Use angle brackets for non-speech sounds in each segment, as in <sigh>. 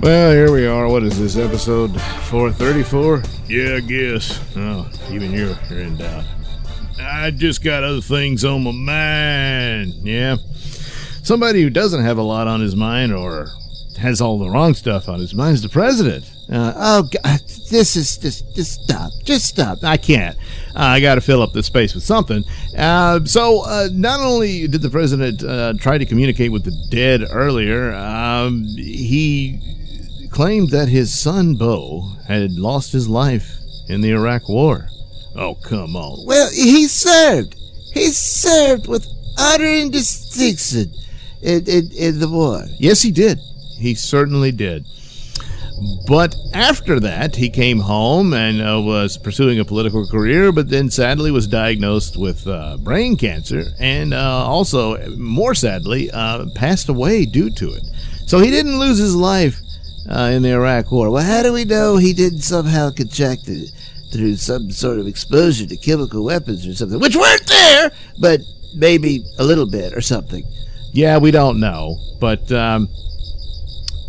Well, here we are. What is this, episode 434? Yeah, I guess. Oh, even you're, you're in doubt. I just got other things on my mind. Yeah. Somebody who doesn't have a lot on his mind or has all the wrong stuff on his mind is the president. Uh, oh, God, this is just, just stop. Just stop. I can't. Uh, I got to fill up this space with something. Uh, so, uh, not only did the president uh, try to communicate with the dead earlier, um, he claimed that his son, Beau, had lost his life in the Iraq War. Oh, come on. Well, he served. He served with utter distinction in, in, in the war. Yes, he did. He certainly did. But after that, he came home and uh, was pursuing a political career, but then sadly was diagnosed with uh, brain cancer and uh, also, more sadly, uh, passed away due to it. So he didn't lose his life uh, in the Iraq War. Well, how do we know he didn't somehow contract it through some sort of exposure to chemical weapons or something, which weren't there, but maybe a little bit or something? Yeah, we don't know, but um,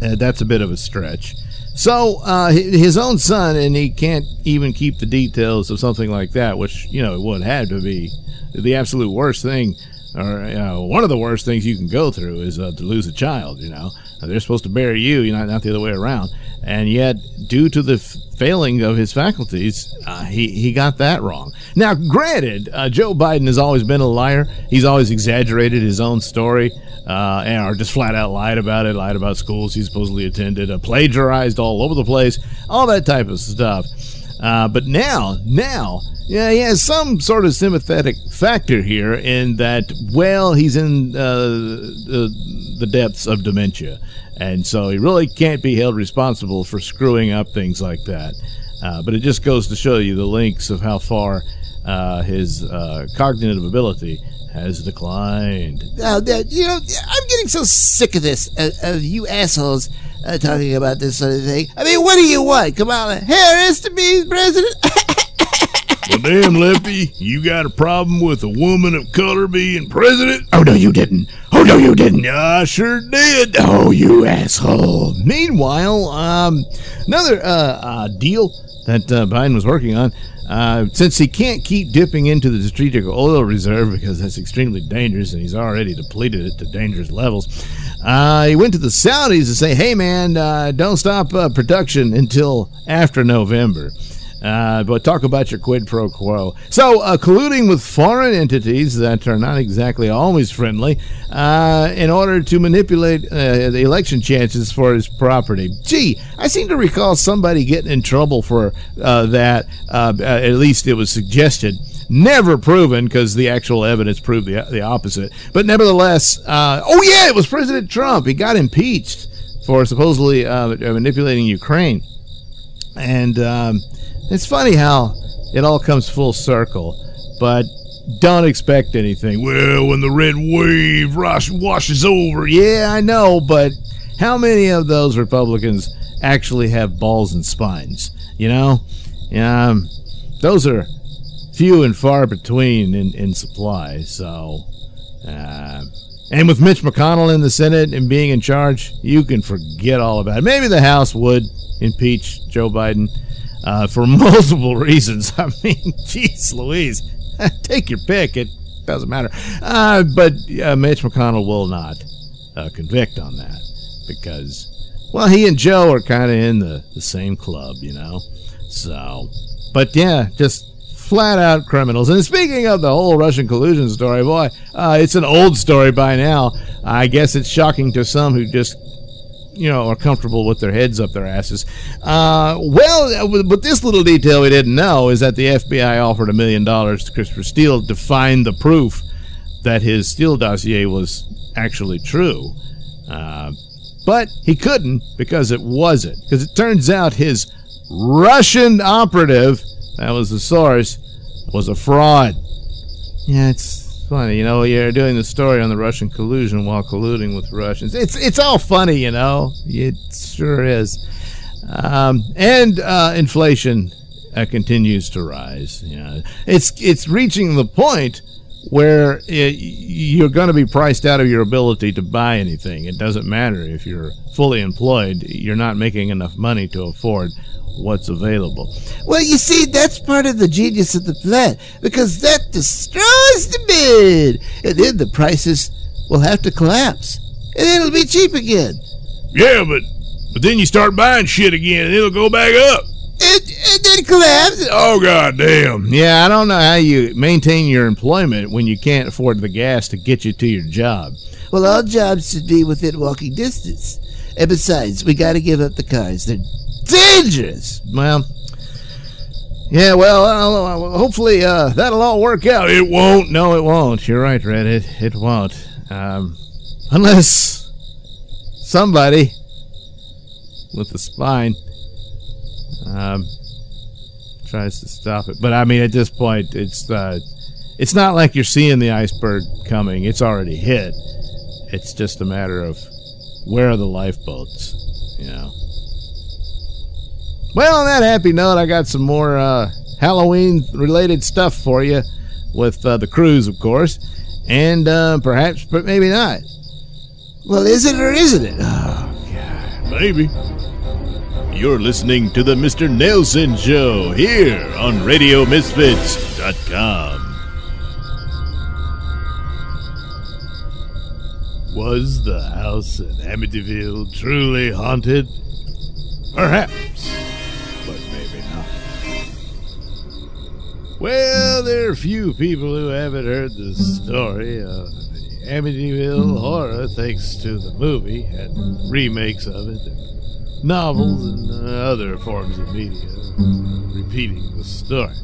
uh, that's a bit of a stretch. So uh, his own son, and he can't even keep the details of something like that, which you know would have to be the absolute worst thing, or you know, one of the worst things you can go through is uh, to lose a child. You know, they're supposed to bury you, you know, not the other way around. And yet, due to the f- failing of his faculties, uh, he he got that wrong. Now, granted, uh, Joe Biden has always been a liar. He's always exaggerated his own story uh, and, or just flat out lied about it, lied about schools he supposedly attended, uh, plagiarized all over the place, all that type of stuff. Uh, but now, now, yeah, he has some sort of sympathetic factor here in that, well, he's in uh, the, the depths of dementia. And so he really can't be held responsible for screwing up things like that. Uh, but it just goes to show you the links of how far uh, his uh, cognitive ability has declined. Now, you know, I'm getting so sick of this, uh, of you assholes uh, talking about this sort of thing. I mean, what do you want? Kamala Harris to be president? <laughs> damn, Lefty, you got a problem with a woman of color being president? Oh, no, you didn't. Oh, no, you didn't. I sure did. Oh, you asshole. Meanwhile, um, another uh, uh, deal that uh, Biden was working on uh, since he can't keep dipping into the strategic oil reserve because that's extremely dangerous and he's already depleted it to dangerous levels, uh, he went to the Saudis to say, hey, man, uh, don't stop uh, production until after November. Uh, but talk about your quid pro quo. So, uh, colluding with foreign entities that are not exactly always friendly uh, in order to manipulate uh, the election chances for his property. Gee, I seem to recall somebody getting in trouble for uh, that. Uh, at least it was suggested. Never proven because the actual evidence proved the, the opposite. But nevertheless, oh, yeah, it was President Trump. He got impeached for supposedly manipulating Ukraine. And. Um, it's funny how it all comes full circle, but don't expect anything. Well, when the red wave rush washes over, yeah, I know, but how many of those Republicans actually have balls and spines? You know, um, those are few and far between in, in supply. So, uh, and with Mitch McConnell in the Senate and being in charge, you can forget all about it. Maybe the House would impeach Joe Biden uh, for <laughs> multiple reasons. I mean, <laughs> geez, Louise, <laughs> take your pick. It doesn't matter. Uh, but uh, Mitch McConnell will not uh, convict on that because, well, he and Joe are kind of in the, the same club, you know. So, but yeah, just flat out criminals. And speaking of the whole Russian collusion story, boy, uh, it's an old story by now. I guess it's shocking to some who just you know, are comfortable with their heads up their asses. Uh, well, but this little detail we didn't know is that the FBI offered a million dollars to Christopher Steele to find the proof that his Steele dossier was actually true. Uh, but he couldn't because it wasn't. Because it turns out his Russian operative, that was the source, was a fraud. Yeah, it's funny, you know. You're doing the story on the Russian collusion while colluding with Russians. It's it's all funny, you know. It sure is. Um, and uh, inflation uh, continues to rise. Yeah, it's it's reaching the point where it, you're going to be priced out of your ability to buy anything. It doesn't matter if you're fully employed; you're not making enough money to afford what's available. Well, you see, that's part of the genius of the plan because that destroys the bid, and then the prices will have to collapse, and it'll be cheap again. Yeah, but but then you start buying shit again, and it'll go back up. And, and then collapse. Oh god damn! Yeah, I don't know how you maintain your employment when you can't afford the gas to get you to your job. Well, all jobs should be within walking distance. And besides, we got to give up the cars. They're dangerous. Well, yeah, well, I'll- hopefully uh, that'll all work out. It won't. No, it won't. You're right, Red. It, it won't. Um, unless somebody with the spine um, tries to stop it. But I mean, at this point, it's uh, it's not like you're seeing the iceberg coming. It's already hit. It's just a matter of where are the lifeboats, you know. Well, on that happy note, I got some more uh, Halloween related stuff for you with uh, the cruise, of course, and uh, perhaps, but maybe not. Well, is it or isn't it? Maybe. You're listening to the Mr. Nailsin Show here on RadioMisfits.com. Was the house in Amityville truly haunted? Perhaps, Well, there are few people who haven't heard the story of the Amityville horror thanks to the movie and remakes of it, and novels and uh, other forms of media repeating the story.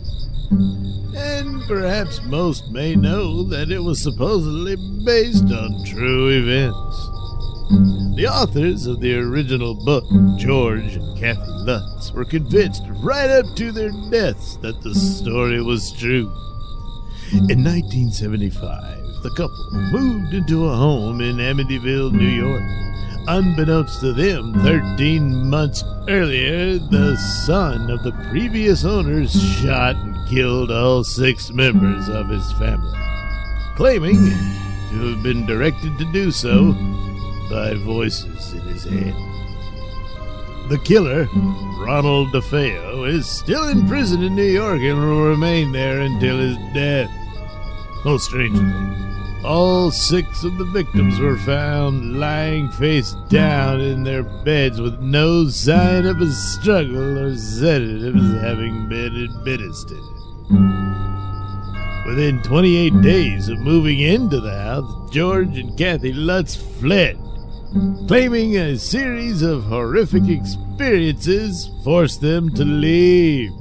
And perhaps most may know that it was supposedly based on true events. The authors of the original book, George and Kathy Lutz, were convinced right up to their deaths that the story was true. In 1975, the couple moved into a home in Amityville, New York. Unbeknownst to them, 13 months earlier, the son of the previous owners shot and killed all six members of his family, claiming to have been directed to do so by voices in his head. The killer, Ronald DeFeo, is still in prison in New York and will remain there until his death. Oh, strangely, all six of the victims were found lying face down in their beds with no sign of a struggle or sedatives having been administered. Within 28 days of moving into the house, George and Kathy Lutz fled, claiming a series of horrific experiences forced them to leave.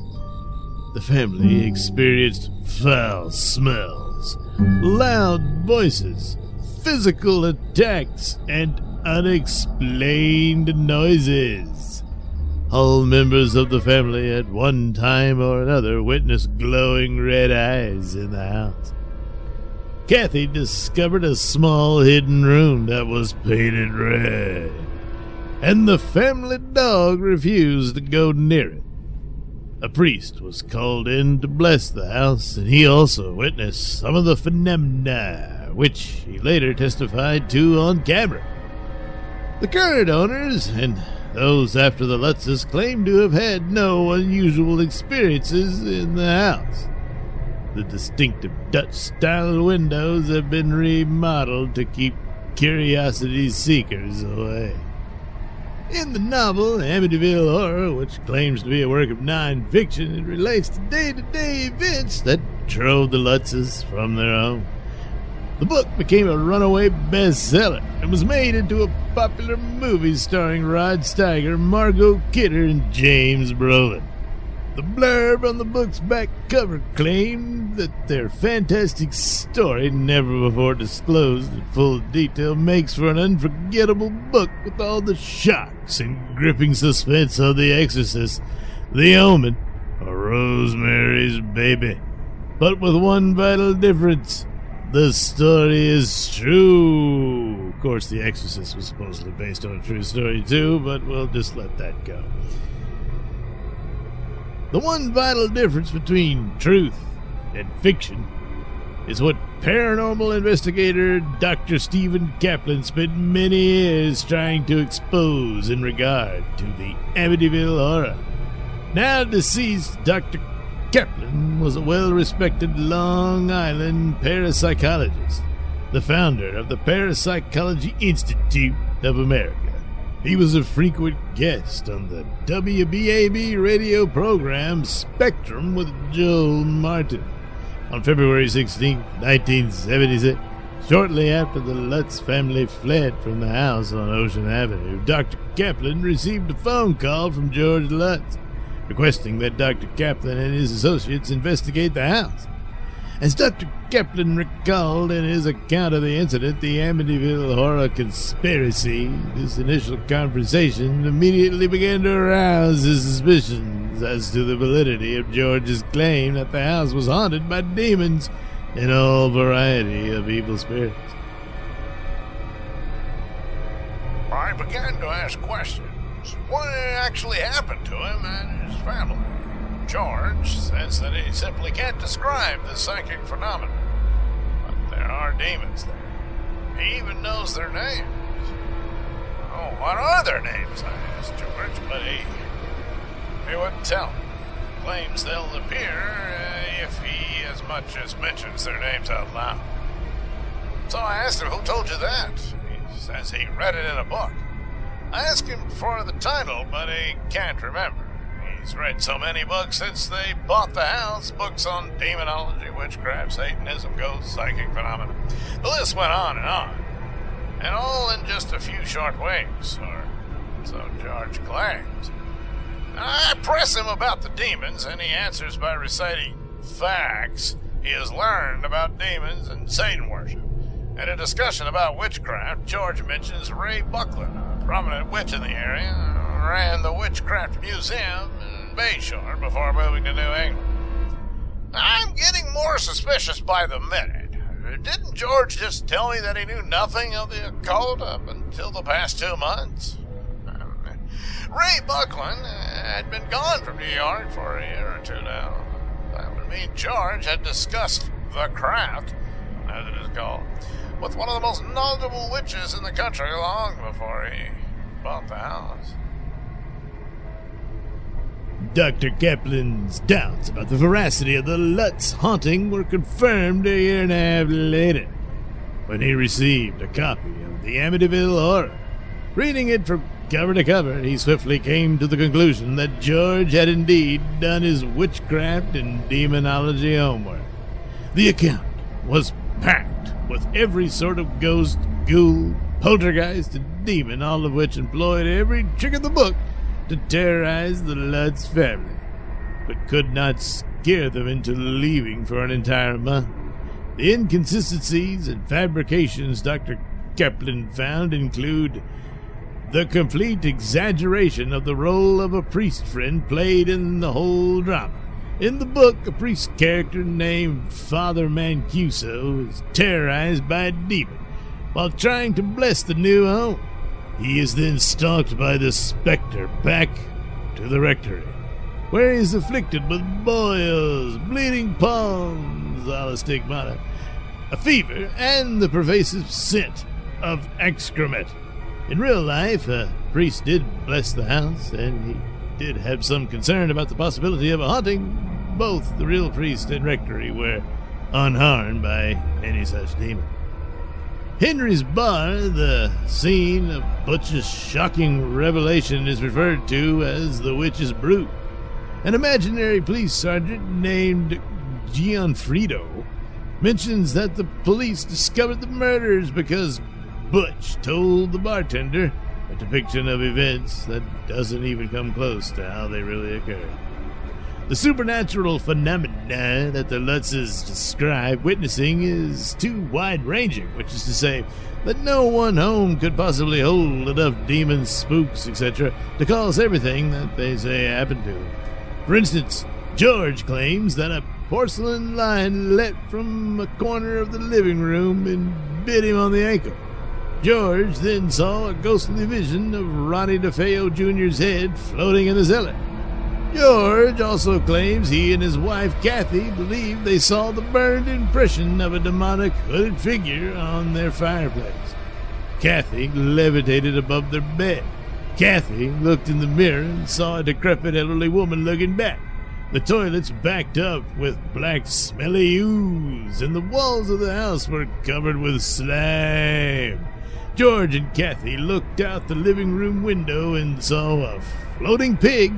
The family experienced foul smells, loud voices, physical attacks, and unexplained noises. All members of the family at one time or another witnessed glowing red eyes in the house. Kathy discovered a small hidden room that was painted red, and the family dog refused to go near it. A priest was called in to bless the house, and he also witnessed some of the phenomena, which he later testified to on camera. The current owners and those after the Lutzes claim to have had no unusual experiences in the house. The distinctive Dutch style windows have been remodeled to keep curiosity seekers away. In the novel Amityville Horror, which claims to be a work of non-fiction, it relates to day-to-day events that drove the Lutzes from their home. The book became a runaway bestseller and was made into a popular movie starring Rod Steiger, Margot Kidder, and James Brolin. The blurb on the book's back cover claimed that their fantastic story, never before disclosed in full detail, makes for an unforgettable book with all the shocks and gripping suspense of The Exorcist, The Omen, or Rosemary's Baby. But with one vital difference. The story is true. Of course, The Exorcist was supposedly based on a true story, too, but we'll just let that go. The one vital difference between truth and fiction is what paranormal investigator Dr. Stephen Kaplan spent many years trying to expose in regard to the Amityville horror. Now deceased Dr. Kaplan was a well respected Long Island parapsychologist, the founder of the Parapsychology Institute of America. He was a frequent guest on the WBAB radio program Spectrum with Joe Martin on February 16, 1976. Shortly after the Lutz family fled from the house on Ocean Avenue, Dr. Kaplan received a phone call from George Lutz requesting that Dr. Kaplan and his associates investigate the house. As Dr. Kaplan recalled in his account of the incident, the Amityville horror conspiracy, this initial conversation immediately began to arouse his suspicions as to the validity of George's claim that the house was haunted by demons and all variety of evil spirits. I began to ask questions. What actually happened to him and his family? George says that he simply can't describe the psychic phenomenon. But there are demons there. He even knows their names. Oh, what are their names? I asked George, but he, he wouldn't tell me. Claims they'll appear uh, if he as much as mentions their names out loud. So I asked him, who told you that? He says he read it in a book. I asked him for the title, but he can't remember. He's read so many books since they bought the house books on demonology, witchcraft, Satanism, ghosts, psychic phenomena. The list went on and on. And all in just a few short weeks, or so George claims. I press him about the demons, and he answers by reciting facts he has learned about demons and Satan worship. In a discussion about witchcraft, George mentions Ray Buckland, a prominent witch in the area, ran the Witchcraft Museum Bayshore before moving to New England. I'm getting more suspicious by the minute. Didn't George just tell me that he knew nothing of the occult up until the past two months? Um, Ray Buckland had been gone from New York for a year or two now. That would mean George had discussed the craft, as it is called, with one of the most knowledgeable witches in the country long before he bought the house. Dr. Kaplan's doubts about the veracity of the Lutz haunting were confirmed a year and a half later when he received a copy of the Amityville Horror. Reading it from cover to cover, he swiftly came to the conclusion that George had indeed done his witchcraft and demonology homework. The account was packed with every sort of ghost, ghoul, poltergeist, and demon, all of which employed every trick of the book to terrorize the Lutz family, but could not scare them into leaving for an entire month. The inconsistencies and fabrications Dr. Kaplan found include the complete exaggeration of the role of a priest friend played in the whole drama. In the book, a priest character named Father Mancuso is terrorized by a demon while trying to bless the new home. He is then stalked by the specter back to the rectory, where he is afflicted with boils, bleeding palms, a stigmata, a fever, and the pervasive scent of excrement. In real life, a priest did bless the house, and he did have some concern about the possibility of a haunting. Both the real priest and rectory were unharmed by any such demon. Henry's Bar, the scene of Butch's shocking revelation, is referred to as the Witch's Brew. An imaginary police sergeant named Gionfriddo mentions that the police discovered the murders because Butch told the bartender a depiction of events that doesn't even come close to how they really occurred. The supernatural phenomena that the Lutzes describe witnessing is too wide ranging, which is to say, that no one home could possibly hold enough demons, spooks, etc., to cause everything that they say happened to them. For instance, George claims that a porcelain lion leapt from a corner of the living room and bit him on the ankle. George then saw a ghostly vision of Ronnie DeFeo Jr.'s head floating in the cellar. George also claims he and his wife Kathy believe they saw the burned impression of a demonic hooded figure on their fireplace. Kathy levitated above their bed. Kathy looked in the mirror and saw a decrepit elderly woman looking back. The toilets backed up with black smelly ooze, and the walls of the house were covered with slime. George and Kathy looked out the living room window and saw a floating pig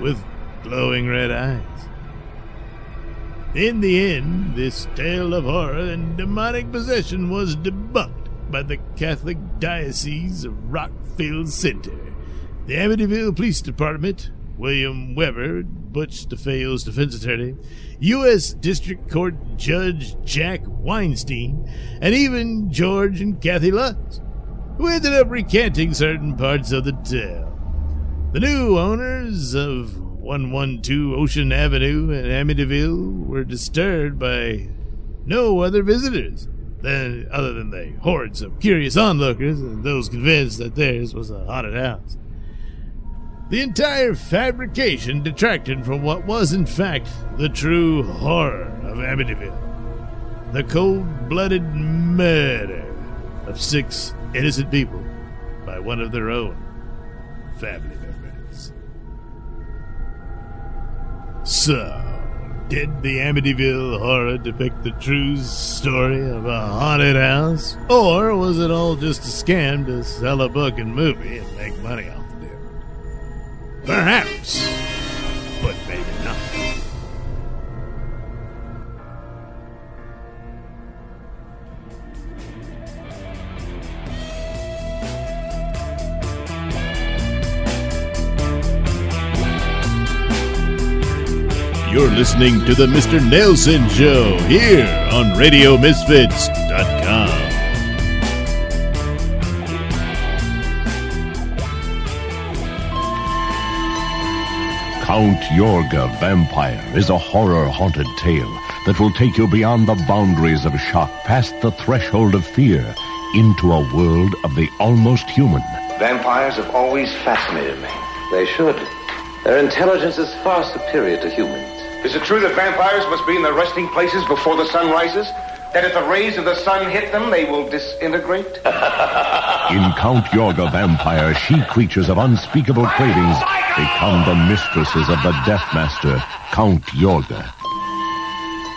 with glowing red eyes. In the end, this tale of horror and demonic possession was debunked by the Catholic Diocese of Rockville Center. The Amityville Police Department, William Weber, Butch DeFeo's defense attorney, U.S. District Court Judge Jack Weinstein, and even George and Kathy Lutz, who ended up recanting certain parts of the tale. The new owners of 112 Ocean Avenue in Amityville were disturbed by no other visitors than other than the hordes of curious onlookers and those convinced that theirs was a haunted house. The entire fabrication detracted from what was, in fact, the true horror of Amityville. The cold blooded murder of six innocent people by one of their own family members. So, did the Amityville horror depict the true story of a haunted house? Or was it all just a scam to sell a book and movie and make money off the deal? Perhaps, but maybe You're listening to the Mr. Nailsin Show here on RadioMisfits.com. Count Yorga Vampire is a horror haunted tale that will take you beyond the boundaries of shock, past the threshold of fear, into a world of the almost human. Vampires have always fascinated me. They should. Their intelligence is far superior to humans. Is it true that vampires must be in their resting places before the sun rises? That if the rays of the sun hit them, they will disintegrate? <laughs> In Count Yorga Vampire, she creatures of unspeakable cravings oh become the mistresses of the Death Master, Count Yorga.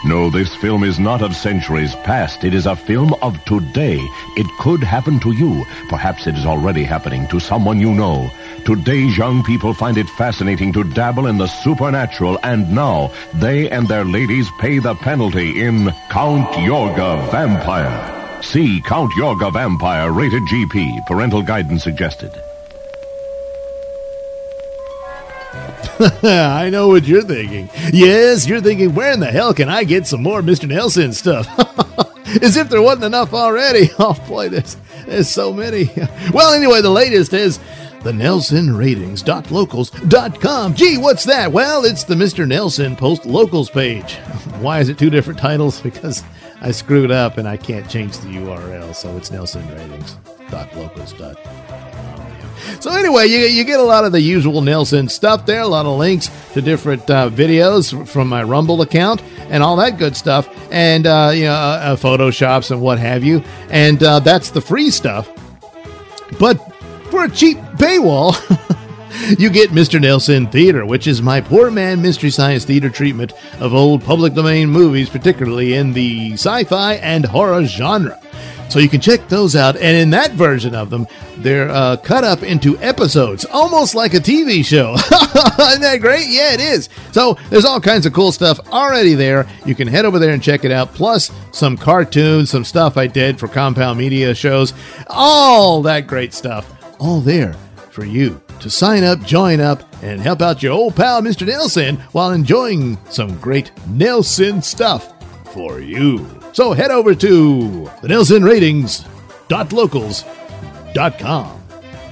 No, this film is not of centuries past. It is a film of today. It could happen to you. Perhaps it is already happening to someone you know. Today's young people find it fascinating to dabble in the supernatural, and now they and their ladies pay the penalty in Count Yorga Vampire. See Count Yorga Vampire, rated GP. Parental guidance suggested. <laughs> I know what you're thinking. Yes, you're thinking, where in the hell can I get some more Mr. Nailsin stuff? <laughs> As if there wasn't enough already. <laughs> Oh boy, there's, there's so many. Well, anyway, the latest is the NailsinRatings.locals.com. Gee, what's that? Well, it's the Mr. Nailsin Post Locals page. <laughs> Why is it two different titles? <laughs> Because I screwed up and I can't change the URL, so it's NailsinRatings.locals.com. So anyway, you, you get a lot of the usual Nailsin stuff there, a lot of links to different uh, videos from my Rumble account and all that good stuff, and uh, you know, uh, uh, photoshops and what have you. And uh, that's the free stuff. But for a cheap paywall, <laughs> you get Mr. Nailsin Theater, which is my poor man mystery science theater treatment of old public domain movies, particularly in the sci-fi and horror genre. So you can check those out. And in that version of them, they're uh, cut up into episodes, almost like a TV show. <laughs> Isn't that great? Yeah, it is. So there's all kinds of cool stuff already there. You can head over there and check it out. Plus some cartoons, some stuff I did for Compound Media shows, all that great stuff. All there for you to sign up, join up, and help out your old pal, Mr. Nailsin, while enjoying some great Nailsin stuff for you. So head over to the Nailsin Ratings.locals.com.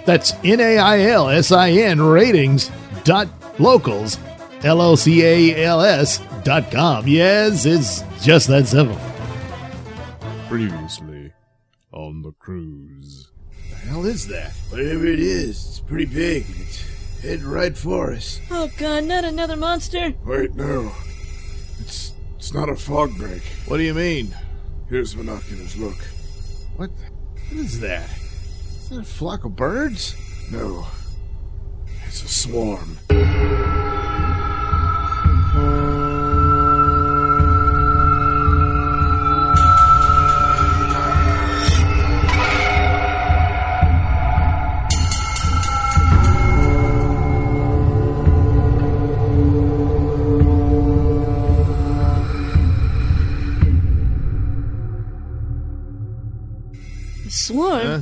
That's N A I L S I N ratings.locals.com. L O C A L S dot com. Yes, it's just that simple. Previously on the cruise. The hell is that? Whatever it is, it's pretty big. and It's heading right for us. Oh god, not another monster. Wait, no. It's it's not a fog break. What do you mean? Here's binoculars. Look. What? What is that? Is that a flock of birds? No. It's a swarm.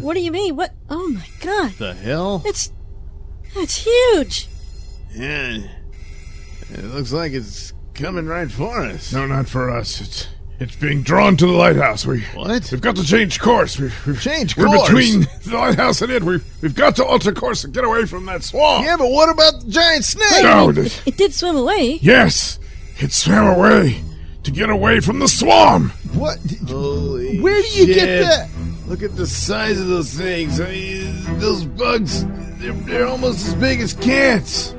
What do you mean? What? Oh my god. The hell? It's. That's huge. Yeah. It looks like it's coming right for us. No, not for us. It's it's being drawn to the lighthouse. We What? we've got to change course. We, we've Change We're between <laughs> the lighthouse and it. We we've got to alter course and get away from that swamp. Yeah, but what about the giant snake? No, it, the- it did swim away. Yes, it swam away to get away from the swarm. What? Holy Where do you get shit. that? Look at the size of those things. I mean, those bugs, they're, they're almost as big as cats.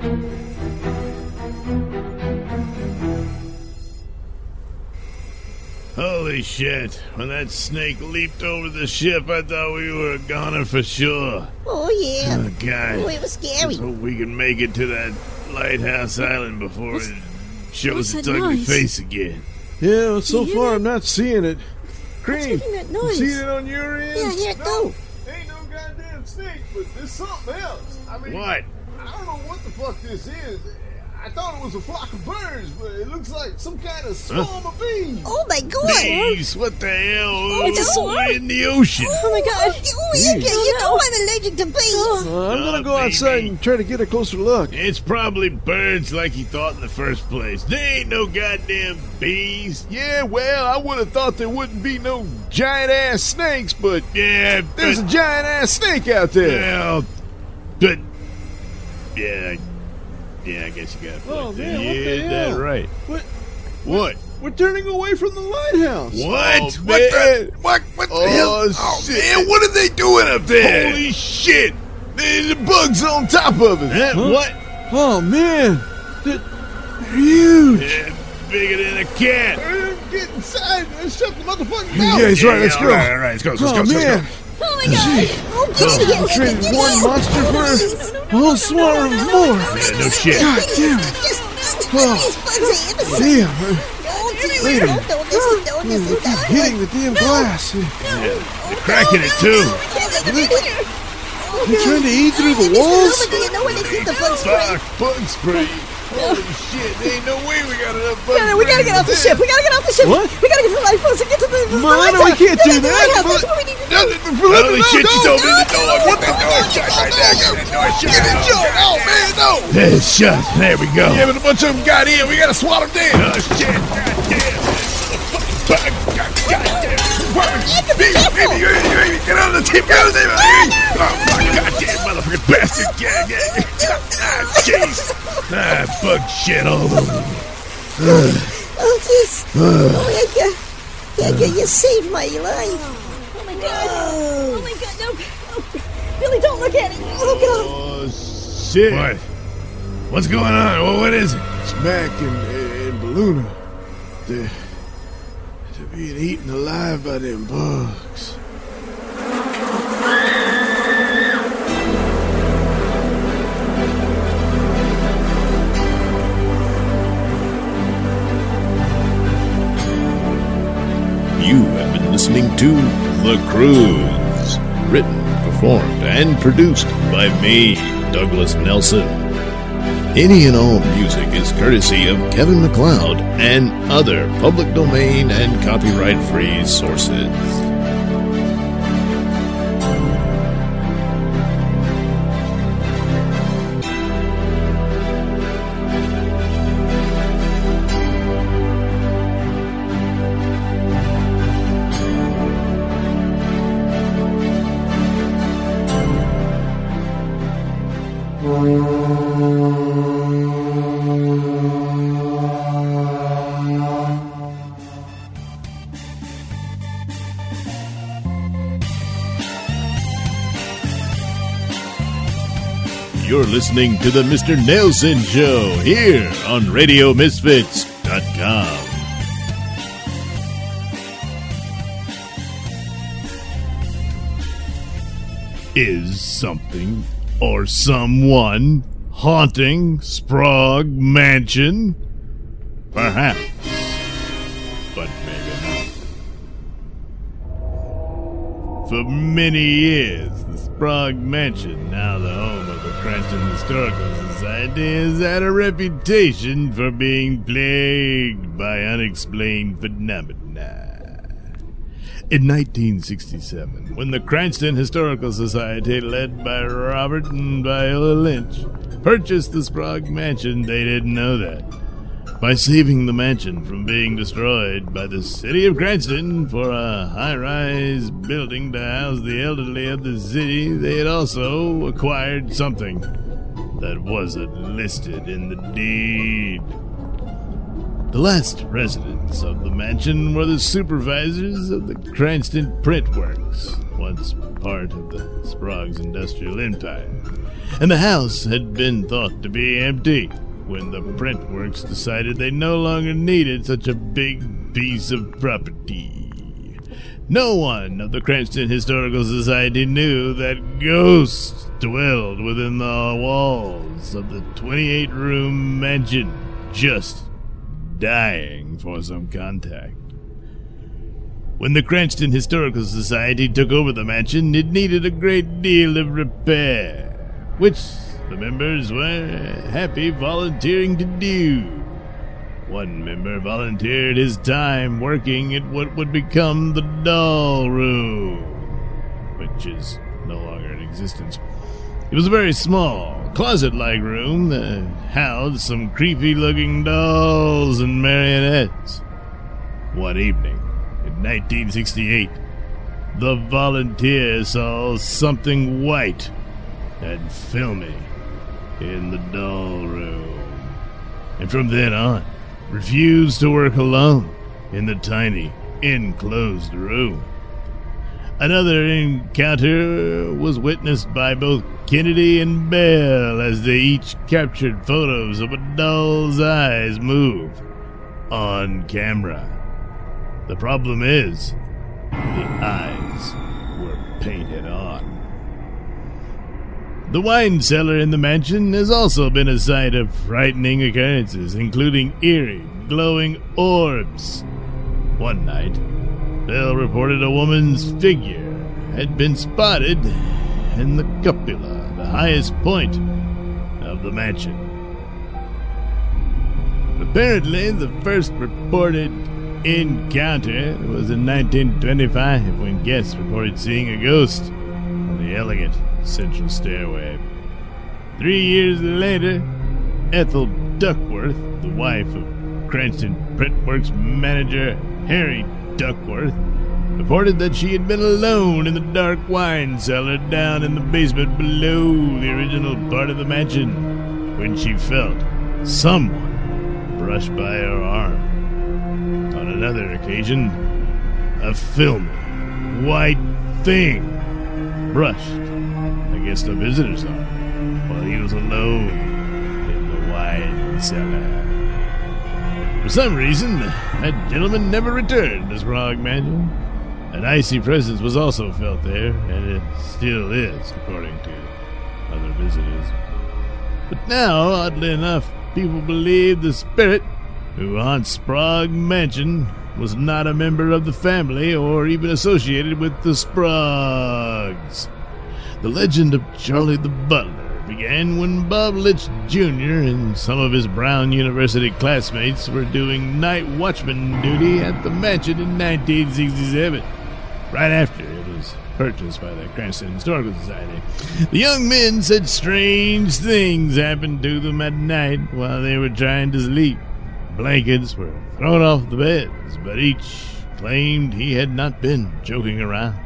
Holy shit. When that snake leaped over the ship, I thought we were a goner for sure. Oh, yeah. Oh, God. Oh, it was scary. Let's hope we can make it to that lighthouse island before it shows its ugly noise? face again. Yeah, so far that? I'm not seeing it. Cream, making that noise? you see it on your end? Yeah, here it go. Ain't no goddamn snake, but there's something else. I mean, What? I don't know what the fuck this is. I thought it was a flock of birds, but it looks like some kind of swarm of bees. Oh, my God. Bees, what the hell? it's a swarm? In the ocean. Oh, my God. Oh, you, you, you know I'm allergic to bees. Uh, I'm Oh, gonna go outside and try to get a closer look. It's probably birds like he thought in the first place. They ain't no goddamn bees. Yeah, well, I would have thought there wouldn't be no giant ass snakes, but Yeah, there's a giant ass snake out there. well, but yeah, yeah, I guess you got. a Oh, there. man, what yeah, the that right. What? What? We're turning away from the lighthouse. What? Oh, what the? What? What the Oh, hell? shit. Oh, man, what are they doing up there? Holy shit! The, the bugs on top of us. Huh? What? Oh man, they're, they're huge. Yeah, bigger than a cat. Get inside and shut the motherfucking mouth. Yeah, he's right. Let's all go. right, all right, let's go, let's oh go, let's go, man, let's Oh, my God. Oh, get in here. we Get, traded get one in. monster for a whole swarm of more. Yeah, no shit. God damn it! Just, just Oh. these bugs. Damn, Oh, geez. Later. Don't, don't listen. Don't listen. we're hitting the damn glass. They're cracking it too. They're trying to eat through the walls. Newman, do you know where they keep the bug spray? Fuck, bug spray. Holy shit, there ain't no way we got enough bug No, no, we gotta get off the ship. We gotta get off the ship. What? We gotta get to the lifeboats and get to the. the Melina, lighthouse. we can't do Get that. lighthouse. That's what we need to do. Holy shit, she's opening the door. What the door? Shut right there. Get the door shut. Get it shut. Oh, man, no. It's shut. There we go. Yeah, but a bunch of them got in. We gotta swat them down. Oh, shit. God damn. Bug. God, God damn. Baby, baby, you ain't- you ain't- get on the tip. Get on the tip. Oh, my goddamn motherfucking bastard. Yeah, yeah. Ah, jeez. Ah, bug shit all over. Oh, jeez. Oh, yeah, yeah. Yeah, yeah, you saved my life. Oh my god. Oh my god, no. no. Billy, don't look at it. Oh, Oh, shit. What? What's going on? Well, what is it? Smack and, and Balloona. They're, they're being eaten alive by them bugs. You have been listening to The Cruise, written, performed, and produced by me, Douglas Nailsin. Any and all music is courtesy of Kevin MacLeod and other public domain and copyright free sources. Listening to the Mr. Nailsin Show here on RadioMisfits.com. Is something or someone haunting Sprague Mansion? Perhaps, but maybe not. For many years, Sprague Mansion, now the home of the Cranston Historical Society, has had a reputation for being plagued by unexplained phenomena. In 1967, when the Cranston Historical Society, led by Robert and Viola Lynch, purchased the Sprague Mansion, they didn't know that. By saving the mansion from being destroyed by the city of Cranston for a high rise building to house the elderly of the city, they had also acquired something that wasn't listed in the deed. The last residents of the mansion were the supervisors of the Cranston Print Works, once part of the Sprague's industrial empire. And the house had been thought to be empty when the printworks decided they no longer needed such a big piece of property. No one of the Cranston Historical Society knew that ghosts dwelled within the walls of the 28 room mansion, just dying for some contact. When the Cranston Historical Society took over the mansion, it needed a great deal of repair, which the members were happy volunteering to do. One member volunteered his time working at what would become the doll room, which is no longer in existence. It was a very small, closet like room that housed some creepy looking dolls and marionettes. One evening, in 1968, the volunteer saw something white and filmy in the doll room. And from then on, refused to work alone in the tiny, enclosed room. Another encounter was witnessed by both Kennedy and Bell as they each captured photos of a doll's eyes move on camera. The problem is, the eyes were painted on. The wine cellar in the mansion has also been a site of frightening occurrences, including eerie, glowing orbs. One night, Bell reported a woman's figure had been spotted in the cupola, the highest point of the mansion. Apparently, the first reported encounter was in 1925 when guests reported seeing a ghost the elegant central stairway. Three years later, Ethel Duckworth, the wife of Cranston Printworks manager Harry Duckworth, reported that she had been alone in the dark wine cellar down in the basement below the original part of the mansion when she felt someone brush by her arm. On another occasion, a filmy, white thing brushed against the visitor's arm while he was alone in the wine cellar. For some reason, that gentleman never returned Sprague Mansion. An icy presence was also felt there, and it still is, according to other visitors. But now, oddly enough, people believe the spirit who haunts Sprague Mansion was not a member of the family or even associated with the Spragues. The legend of Charlie the Butler began when Bob Litch Jr. and some of his Brown University classmates were doing night watchman duty at the mansion in 1967, right after it was purchased by the Cranston Historical Society. The young men said strange things happened to them at night while they were trying to sleep. Blankets were thrown off the beds, but each claimed he had not been joking around.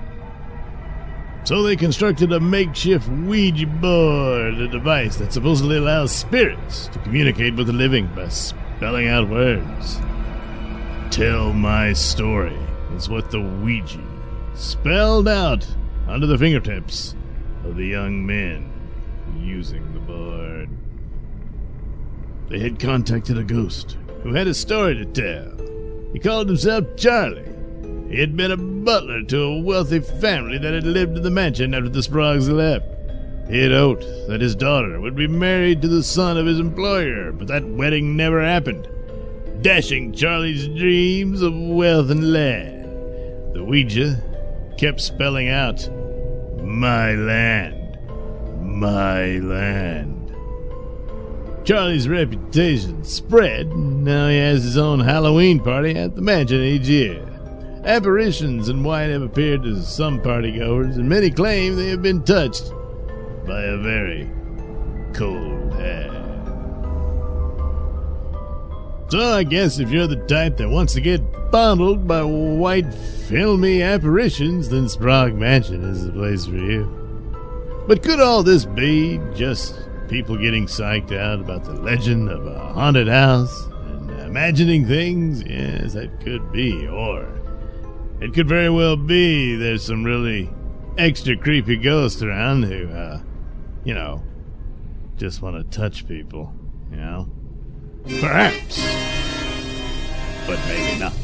So they constructed a makeshift Ouija board, a device that supposedly allows spirits to communicate with the living by spelling out words. Tell my story is what the Ouija spelled out under the fingertips of the young men using the board. They had contacted a ghost who had a story to tell. He called himself Charlie. He had been a butler to a wealthy family that had lived in the mansion after the Spragues left. He had hoped that his daughter would be married to the son of his employer, but that wedding never happened, dashing Charlie's dreams of wealth and land. The Ouija kept spelling out, My land, my land. Charlie's reputation spread, and now he has his own Halloween party at the mansion each year. Apparitions in white have appeared to some partygoers, and many claim they have been touched by a very cold hand. So I guess if you're the type that wants to get fondled by white filmy apparitions, then Sprague Mansion is the place for you. But could all this be just people getting psyched out about the legend of a haunted house and imagining things? Yes, that could be. Or it could very well be there's some really extra creepy ghosts around who, uh, you know, just want to touch people, you know? Perhaps. But maybe not.